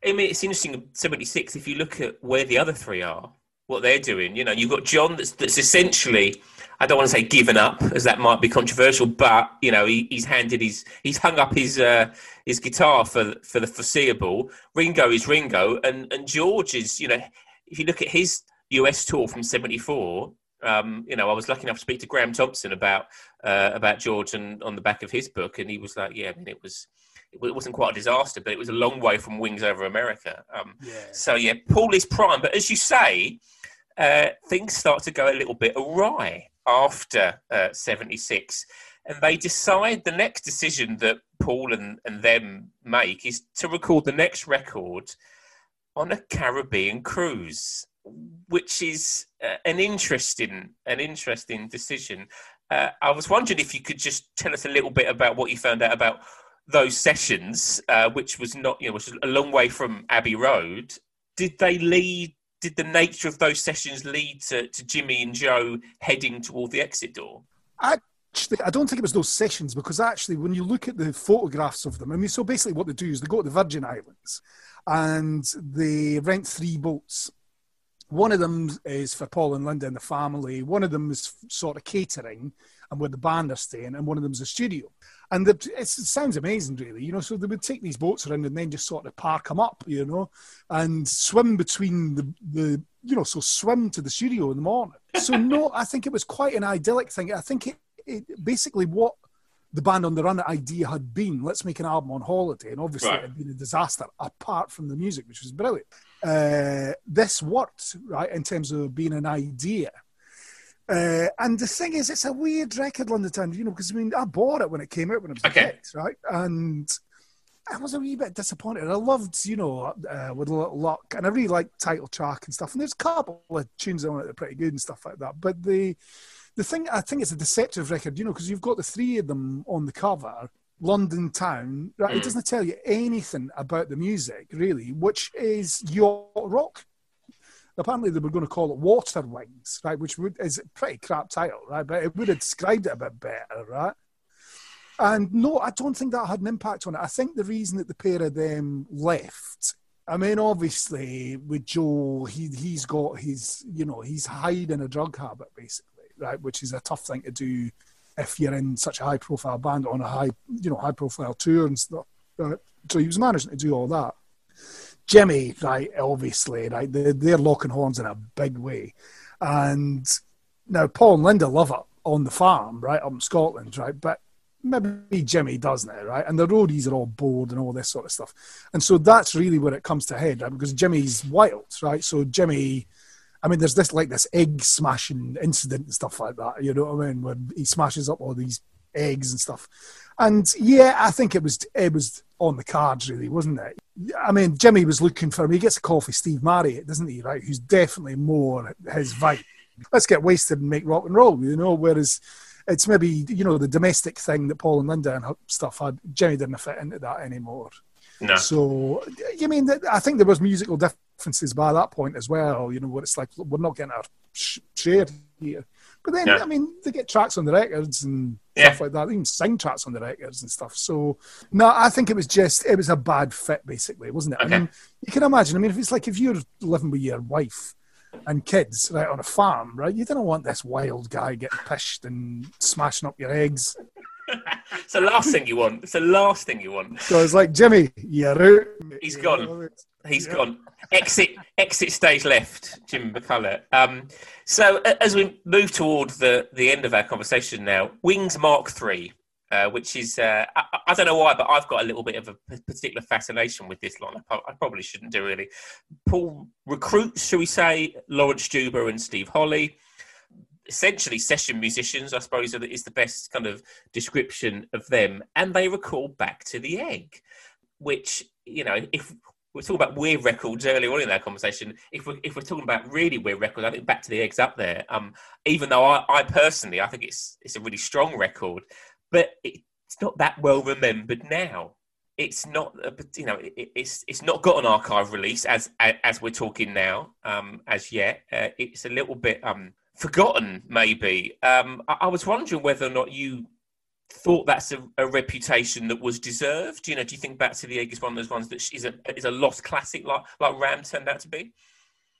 Speaker 1: I mean, it's interesting. Seventy six. If you look at where the other three are, what they're doing, you know, you've got John that's that's essentially. I don't want to say given up, as that might be controversial, but you know, he, he's handed his he's hung up his uh, his guitar for for the foreseeable. Ringo is Ringo, and and George is you know, if you look at his US tour from '74. Um, you know, I was lucky enough to speak to Graeme Thomson about uh, about George and on the back of his book, and he was like, "Yeah, I mean, it was it wasn't quite a disaster, but it was a long way from Wings Over America." Um,
Speaker 2: yeah.
Speaker 1: so yeah, Paul is prime, but as you say, uh, things start to go a little bit awry after uh, '76, and they decide the next decision that Paul and, and them make is to record the next record on a Caribbean cruise, which is uh, an interesting an interesting decision. Uh, I was wondering if you could just tell us a little bit about what you found out about those sessions, uh, which was not you know was a long way from Abbey Road. Did they lead? Did the nature of those sessions lead to, to Jimmy and Joe heading toward the exit door?
Speaker 2: Actually, I don't think it was those sessions because actually, when you look at the photographs of them, I mean, so basically what they do is they go to the Virgin Islands and they rent three boats. One of them is for Paul and Linda and the family. One of them is sort of catering and where the band are staying, and one of them is a studio. And it's, it sounds amazing, really. You know, so they would take these boats around and then just sort of park them up, you know, and swim between the, the you know, so swim to the studio in the morning. So [LAUGHS] no, I think it was quite an idyllic thing. I think it, it basically what the band on the run idea had been let's make an album on holiday and obviously
Speaker 1: Right.
Speaker 2: it had been a disaster apart from the music which was brilliant uh, this worked right in terms of being an idea uh, and the thing is it's a weird record london town you know because i mean i bought it when it came out when it was
Speaker 1: Okay.
Speaker 2: a kid right and I was a wee bit disappointed. I loved, you know, uh, with a little luck, and I really liked title track and stuff. And there's a couple of tunes on it that are pretty good and stuff like that. But the the thing I think it's a deceptive record, you know, because you've got the three of them on the cover, London town. Right, it
Speaker 1: Mm.
Speaker 2: doesn't tell you anything about the music really, which is yacht rock. Apparently, they were going to call it Water Wings, right? Which would, is a pretty crap title, right? But it would have described it a bit better, right? And no, I don't think that had an impact on it. I think the reason that the pair of them left, I mean, obviously with Joe, he he's got his, you know, he's hiding a drug habit basically, right? Which is a tough thing to do if you're in such a high profile band on a high, you know, high profile tour and stuff. Right? So he was managing to do all that. Jimmy, right, obviously, right, they're, they're locking horns in a big way. And now Paul and Linda love it on the farm, right, up in Scotland, right? But maybe Jimmy does now, right? And the roadies are all bored and all this sort of stuff. And so that's really where it comes to head, right? Because Jimmy's wild, right? So Jimmy, I mean, there's this like this egg smashing incident and stuff like that, you know what I mean? Where he smashes up all these eggs and stuff. And yeah, I think it was it was on the cards, really, wasn't it? I mean, Jimmy was looking for him. He gets a call for Steve Marriott, doesn't he? Right? Who's definitely more his vibe. Let's get wasted and make rock and roll, you know. Whereas it's maybe you know the domestic thing that Paul and Linda and stuff had. Jimmy didn't fit into that anymore.
Speaker 1: No.
Speaker 2: So you mean that I think there was musical differences by that point as well. You know, where it's like we're not getting our share here. But then
Speaker 1: Yeah.
Speaker 2: I mean, they get tracks on the records and
Speaker 1: Yeah.
Speaker 2: stuff like that. They even sing tracks on the records and stuff. So no, I think it was just it was a bad fit basically, wasn't it?
Speaker 1: Okay.
Speaker 2: I mean, you can imagine. I mean, if it's like if you're living with your wife and kids right on a farm, right? You don't want this wild guy getting pished and smashing up your eggs. [LAUGHS]
Speaker 1: It's the last thing you want. It's the last thing you want.
Speaker 2: So it's like Jimmy, you're out.
Speaker 1: He's gone. He's yeah. gone. Exit exit stage left, Jim McCulloch. Um, so as we move toward the, the end of our conversation now, Wings Mark Three, uh, which is uh, I, I, don't know why, but I've got a little bit of a particular fascination with this line. I, I probably shouldn't do really. Paul recruits, shall we say, Laurence Juber and Steve Holley. essentially session musicians, I suppose, is the best kind of description of them. And they recall Back to the Egg, which, you know, if we're talking about weird records earlier on in our conversation, if we're, if we're talking about really weird records, I think Back to the Egg's up there. Um, even though I, I personally, I think it's, it's a really strong record, but it's not that well remembered now. It's not, you know, it, it's it's not got an archive release as as we're talking now, um, as yet. Uh, it's a little bit um, forgotten, maybe. Um, I, I, was wondering whether or not you thought that's a, a, reputation that was deserved. You know, do you think Back to the Egg is one of those ones that is a is a lost classic, like like Ram turned out to be?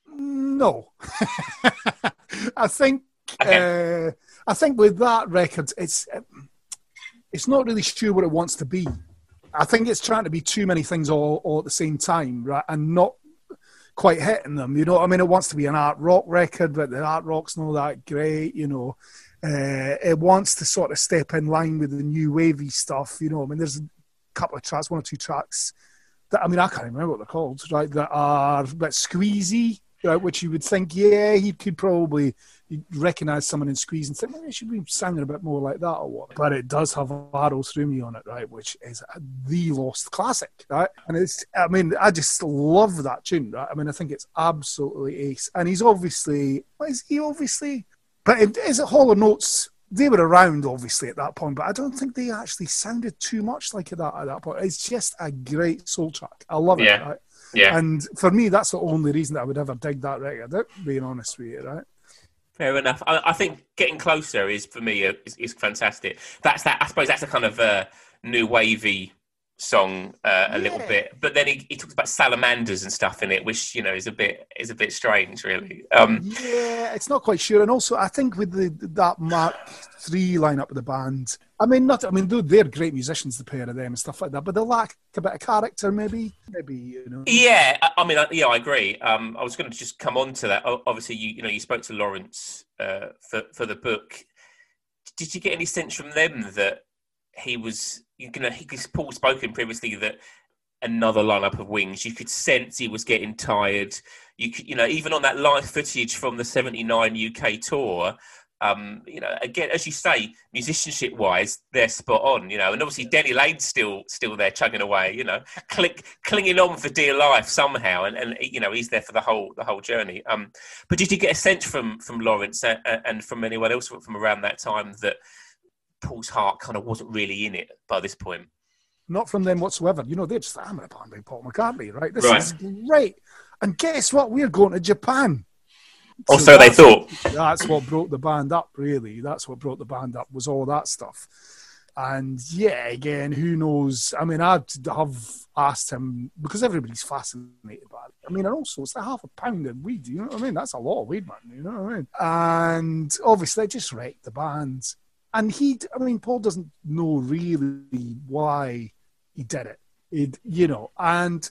Speaker 2: No, [LAUGHS] I think okay. uh, I think with that record, it's it's not really sure what it wants to be. I think it's trying to be too many things all, all at the same time, right, and not quite hitting them. You know, I mean, it wants to be an art rock record, but the art rock's not that great. You know, uh, it wants to sort of step in line with the new wavy stuff. You know, I mean, there's a couple of tracks, one or two tracks that I mean, I can't remember what they're called, right? That are a bit squeezy, right? Which you would think, yeah, he could probably recognise someone in Squeeze and think, maybe should be sounding a bit more like that or what. But it does have Arrow Through Me on it, right? Which is the lost classic, right? And it's, I mean, I just love that tune, right? I mean, I think it's absolutely ace. And he's obviously, is he obviously? But is it Hall & Oates? They were around, obviously, at that point, but I don't think they actually sounded too much like that at that point. It's just a great soul track. I love it, yeah. right?
Speaker 1: Yeah.
Speaker 2: And for me, that's the only reason that I would ever dig that record, being honest with you, right?
Speaker 1: Fair enough. I, I, think getting closer is for me uh, is, is, fantastic. That's that. I suppose that's a kind of uh, new wavy song uh, a yeah. little bit, but then he, he talks about salamanders and stuff in it, which you know is a bit is a bit strange, really. Um,
Speaker 2: yeah, it's not quite sure. And also, I think with the that Mark Three lineup of the band, I mean, not. I mean, they're great musicians, the pair of them and stuff like that. But they lack a bit of character, maybe. Maybe you know.
Speaker 1: Yeah, I, mean, yeah, I agree. Um, I was going to just come on to that. Obviously, you you know, you spoke to Laurence uh, for for the book. Did you get any sense from them that he was? You know, because Paul spoken previously that another lineup of wings. You could sense he was getting tired. You could, you know, even on that live footage from the '79 UK tour, um, you know, again, as you say, musicianship wise, they're spot on, you know, and obviously Denny Laine's still still there chugging away, you know, click, clinging on for dear life somehow, and, and you know he's there for the whole the whole journey. Um, but did you get a sense from from Laurence and, and from anyone else from around that time that Paul's heart kind of wasn't really in it by this point?
Speaker 2: Not from them whatsoever. You know, they're just I'm a band by Paul McCartney, right? This right. is great. And guess what? We're going to Japan.
Speaker 1: Or so, so they thought.
Speaker 2: That's what broke the band up, really. That's what broke the band up was all that stuff. And yeah, again, who knows? I mean, I'd have asked him because everybody's fascinated by it. I mean, and also it's like half a pound of weed. You know what I mean? That's a lot of weed, man. You know what I mean? And obviously, it just wrecked the band. And he, I mean, Paul doesn't know really why he did it. It, you know, and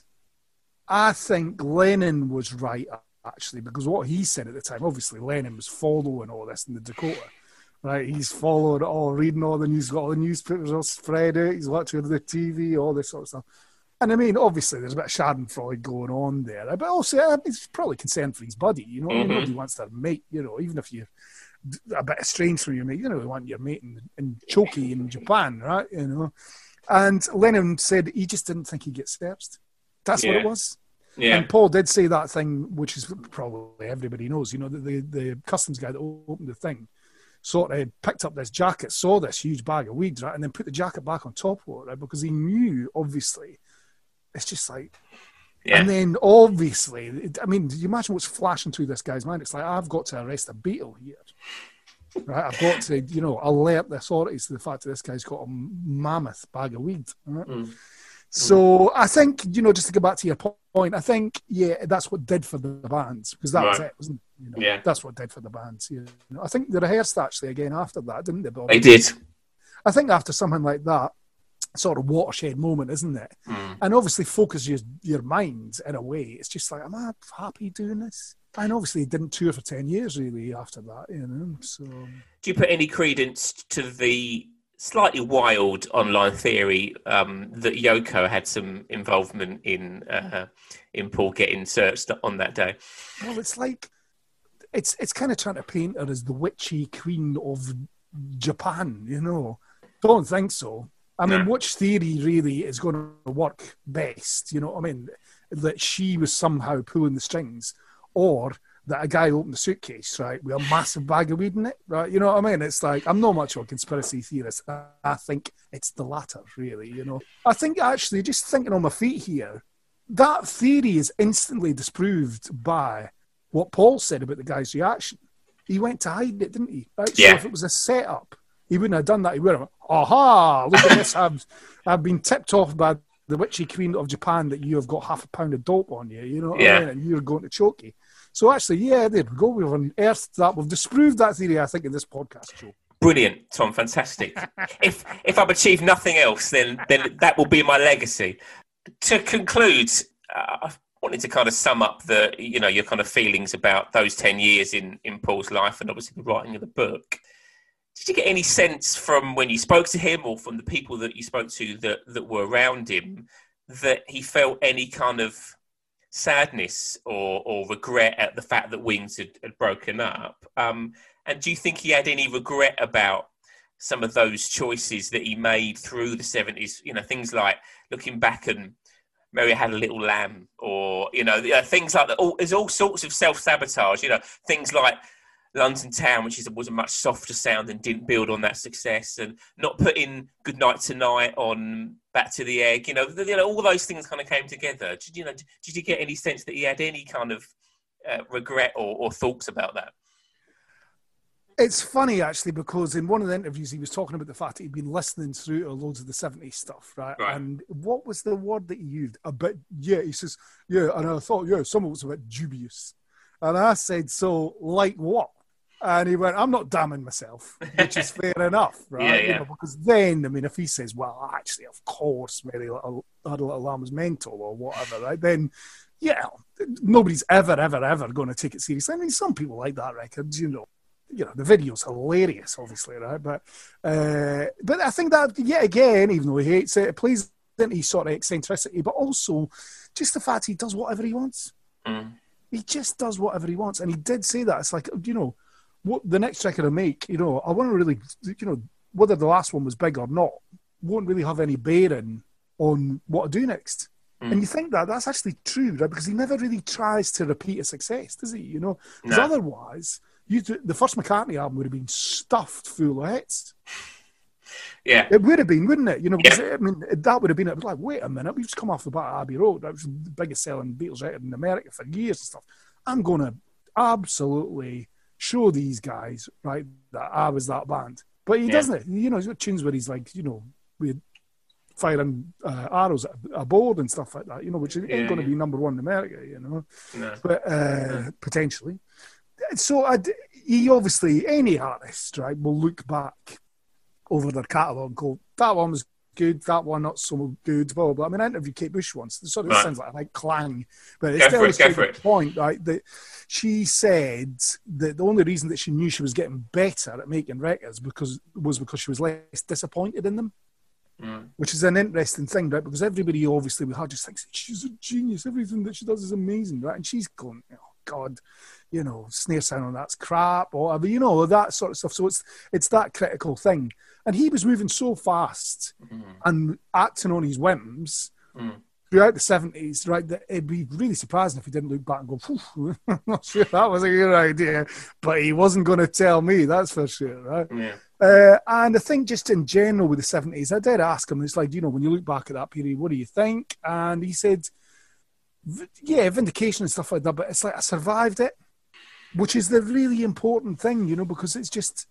Speaker 2: I think Lennon was right actually, because what he said at the time, obviously Lennon was following all this in the Dakota, right? He's followed all, reading all the news, got all the newspapers all spread out, he's watching the TV, all this sort of stuff. And I mean, obviously, there's a bit of Schadenfreude going on there, but also he's probably concerned for his buddy. You know, mm-hmm. nobody wants their mate. You know, even if you're a bit estranged from your mate, you know, you want your mate in, in Choki in Japan, right? You know, and Lennon said he just didn't think he'd get steps. That's yeah. what it was.
Speaker 1: Yeah.
Speaker 2: And Paul did say that thing, which is probably everybody knows, you know, the, the, the customs guy that opened the thing sort of picked up this jacket, saw this huge bag of weeds, right, and then put the jacket back on top of it, right, because he knew, obviously, it's just like, yeah. and then obviously, I mean, you imagine what's flashing through this guy's mind? It's like, I've got to arrest a Beatle here. Right, I've got to, you know, alert the authorities to the fact that this guy's got a mammoth bag of weed. Right? Mm. So I think, you know, just to go back to your point, I think, yeah, that's what did for the bands because that right. was it, wasn't it? You know,
Speaker 1: yeah.
Speaker 2: That's what did for the bands. You know, I think they rehearsed actually again after that, didn't they?
Speaker 1: Bob? They did.
Speaker 2: I think after something like that, sort of watershed moment, isn't it?
Speaker 1: Mm.
Speaker 2: And obviously focus your your mind in a way. It's just like, am I happy doing this? And obviously he didn't tour for ten years really after that, you know. So
Speaker 1: Do you put any credence to the slightly wild online theory um, that Yoko had some involvement in uh, in Paul getting searched on that day?
Speaker 2: well it's like it's it's kind of trying to paint her as the witchy queen of Japan, you know. Don't think so. I mean, which theory really is going to work best? You know what I mean? That she was somehow pulling the strings, or that a guy opened the suitcase, right, with a massive bag of weed in it, right? You know what I mean? It's like, I'm not much of a conspiracy theorist. I, I think it's the latter, really, you know. I think actually, just thinking on my feet here, that theory is instantly disproved by what Paul said about the guy's reaction. He went to hide it, didn't he? Right?
Speaker 1: Yeah.
Speaker 2: So if it was a setup, he wouldn't have done that. He would have, aha, look at this. [LAUGHS] I've, I've been tipped off by the witchy queen of Japan that you have got half a pound of dope on you, you know
Speaker 1: Yeah.
Speaker 2: I mean? And you're going to choke you. So actually, yeah, there we go. We've unearthed that. We've disproved that theory, I think, in this podcast show.
Speaker 1: Brilliant, Tom. Fantastic. [LAUGHS] if if I've achieved nothing else, then then that will be my legacy. To conclude, uh, I wanted to kind of sum up the you know your kind of feelings about those ten years in in Paul's life, and obviously the writing of the book. Did you get any sense from when you spoke to him, or from the people that you spoke to that that were around him, that he felt any kind of sadness or, or regret at the fact that Wings had, had broken up? Um, and do you think he had any regret about some of those choices that he made through the 70s? You know, things like looking back and Mary had a little lamb, or, you know, things like that. All, there's all sorts of self sabotage, you know, things like London Town, which is, was a much softer sound and didn't build on that success, and not putting Good Night Tonight on Back to the Egg. You know, the, you know all those things kind of came together. Did you know? Did, did you get any sense that he had any kind of uh, regret or, or thoughts about that?
Speaker 2: It's funny actually because in one of the interviews he was talking about the fact that he'd been listening through to loads of the 70s stuff, right?
Speaker 1: Right.
Speaker 2: And what was the word that he used? A bit, yeah, he says, yeah, and I thought, yeah, some of it was a bit dubious. And I said, so like what? And he went, I'm not damning myself, which is [LAUGHS] fair enough, right?
Speaker 1: Yeah,
Speaker 2: You know, because then, I mean, if he says, well, actually, of course, Mary Little, a little lamb was mental or whatever, right? Then, yeah, nobody's ever, ever, ever going to take it seriously. I mean, some people like that record, you know you know the video's hilarious, obviously, right? But uh, but I think that yet again, even though he hates it, it plays into his sort of eccentricity, but also just the fact he does whatever he wants.
Speaker 1: Mm.
Speaker 2: He just does whatever he wants, and he did say that. It's like you know what the next record I make, you know, I want to really, you know, whether the last one was big or not, won't really have any bearing on what I do next.
Speaker 1: Mm.
Speaker 2: And you think that that's actually true, right? Because he never really tries to repeat a success, does he? You know, because
Speaker 1: No.
Speaker 2: otherwise, you the first McCartney album would have been stuffed full of hits.
Speaker 1: Yeah,
Speaker 2: It would have been, wouldn't it? You know, because I mean, that would have been. It was like, wait a minute, we've just come off the bat of Abbey Road. That was the biggest selling Beatles record in America for years and stuff. I'm going to absolutely show these guys, right, that I was that band. But he
Speaker 1: Yeah.
Speaker 2: doesn't. You know, he's got tunes where he's like, you know, we're firing uh, arrows at a board and stuff like that. You know, which ain't
Speaker 1: Yeah,
Speaker 2: going to
Speaker 1: yeah.
Speaker 2: be number one in America. You know
Speaker 1: no.
Speaker 2: but uh, potentially. So I'd, he obviously, any artist, right, will look back over their catalogue and go, that one was good, that one not so good, blah, blah, blah. I mean, I interviewed Kate Bush once. It sort of
Speaker 1: Right.
Speaker 2: sounds like a like clang, but it's
Speaker 1: for it,
Speaker 2: the
Speaker 1: it.
Speaker 2: point, right, that she said that the only reason that she knew she was getting better at making records because was because she was less disappointed in them
Speaker 1: Mm.
Speaker 2: which is an interesting thing, right? Because everybody obviously with her just thinks she's a genius. Everything that she does is amazing, right? And she's going, oh God, you know, snare sound on that's crap, or whatever, you know, that sort of stuff. So it's it's that critical thing. And he was moving so fast
Speaker 1: Mm.
Speaker 2: and acting on his whims
Speaker 1: Mm.
Speaker 2: throughout the seventies, right? That it'd be really surprising if he didn't look back and go, "Phew, I'm [LAUGHS] not sure that was a good idea. But he wasn't going to tell me, that's for sure, right?
Speaker 1: Yeah.
Speaker 2: Uh, and I think just in general with the 70s, I did ask him, it's like, you know, when you look back at that period, what do you think? And he said, yeah, vindication and stuff like that, but it's like I survived it, which is the really important thing, you know, because it's just,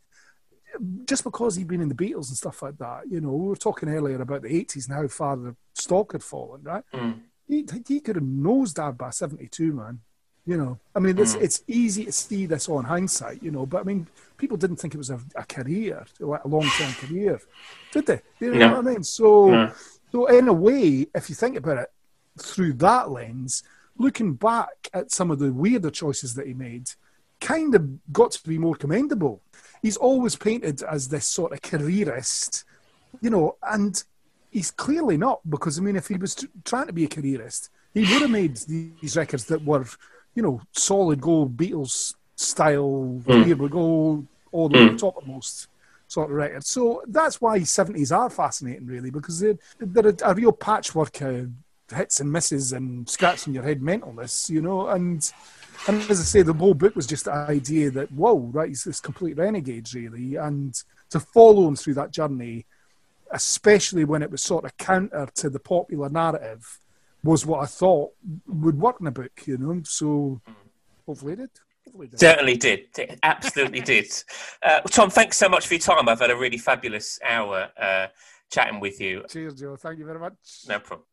Speaker 2: just because he'd been in the Beatles and stuff like that, you know, we were talking earlier about the 80s and how far the stock had fallen, right?
Speaker 1: Mm.
Speaker 2: He, he could have nosedived by 72, man. You know, I mean, it's, mm. it's easy to see this on hindsight, you know, but I mean, people didn't think it was a, a career, a long term career, did they? You know no. what I mean? So, no. so in a way, if you think about it through that lens, looking back at some of the weirder choices that he made, kind of got to be more commendable. He's always painted as this sort of careerist, you know, and he's clearly not because I mean, if he was t- trying to be a careerist, he would have made these records that were, you know, solid gold Beatles style. Mm. Here we go, all the mm. topmost sort of records. So that's why seventies are fascinating, really, because they're they're a, a real patchwork of hits and misses and scratching your head mentalness, you know, and. And as I say, the whole book was just the idea that, whoa, right, he's this complete renegade, really. And to follow him through that journey especially when it was sort of counter to the popular narrative, was what I thought would work in a book, you know. So hopefully it did.
Speaker 1: Hopefully it did. Certainly did. It absolutely [LAUGHS] did. Uh, Tom, thanks so much for your time. I've had a really fabulous hour uh, chatting with you.
Speaker 2: Cheers, Joe. Thank you very much.
Speaker 1: No problem.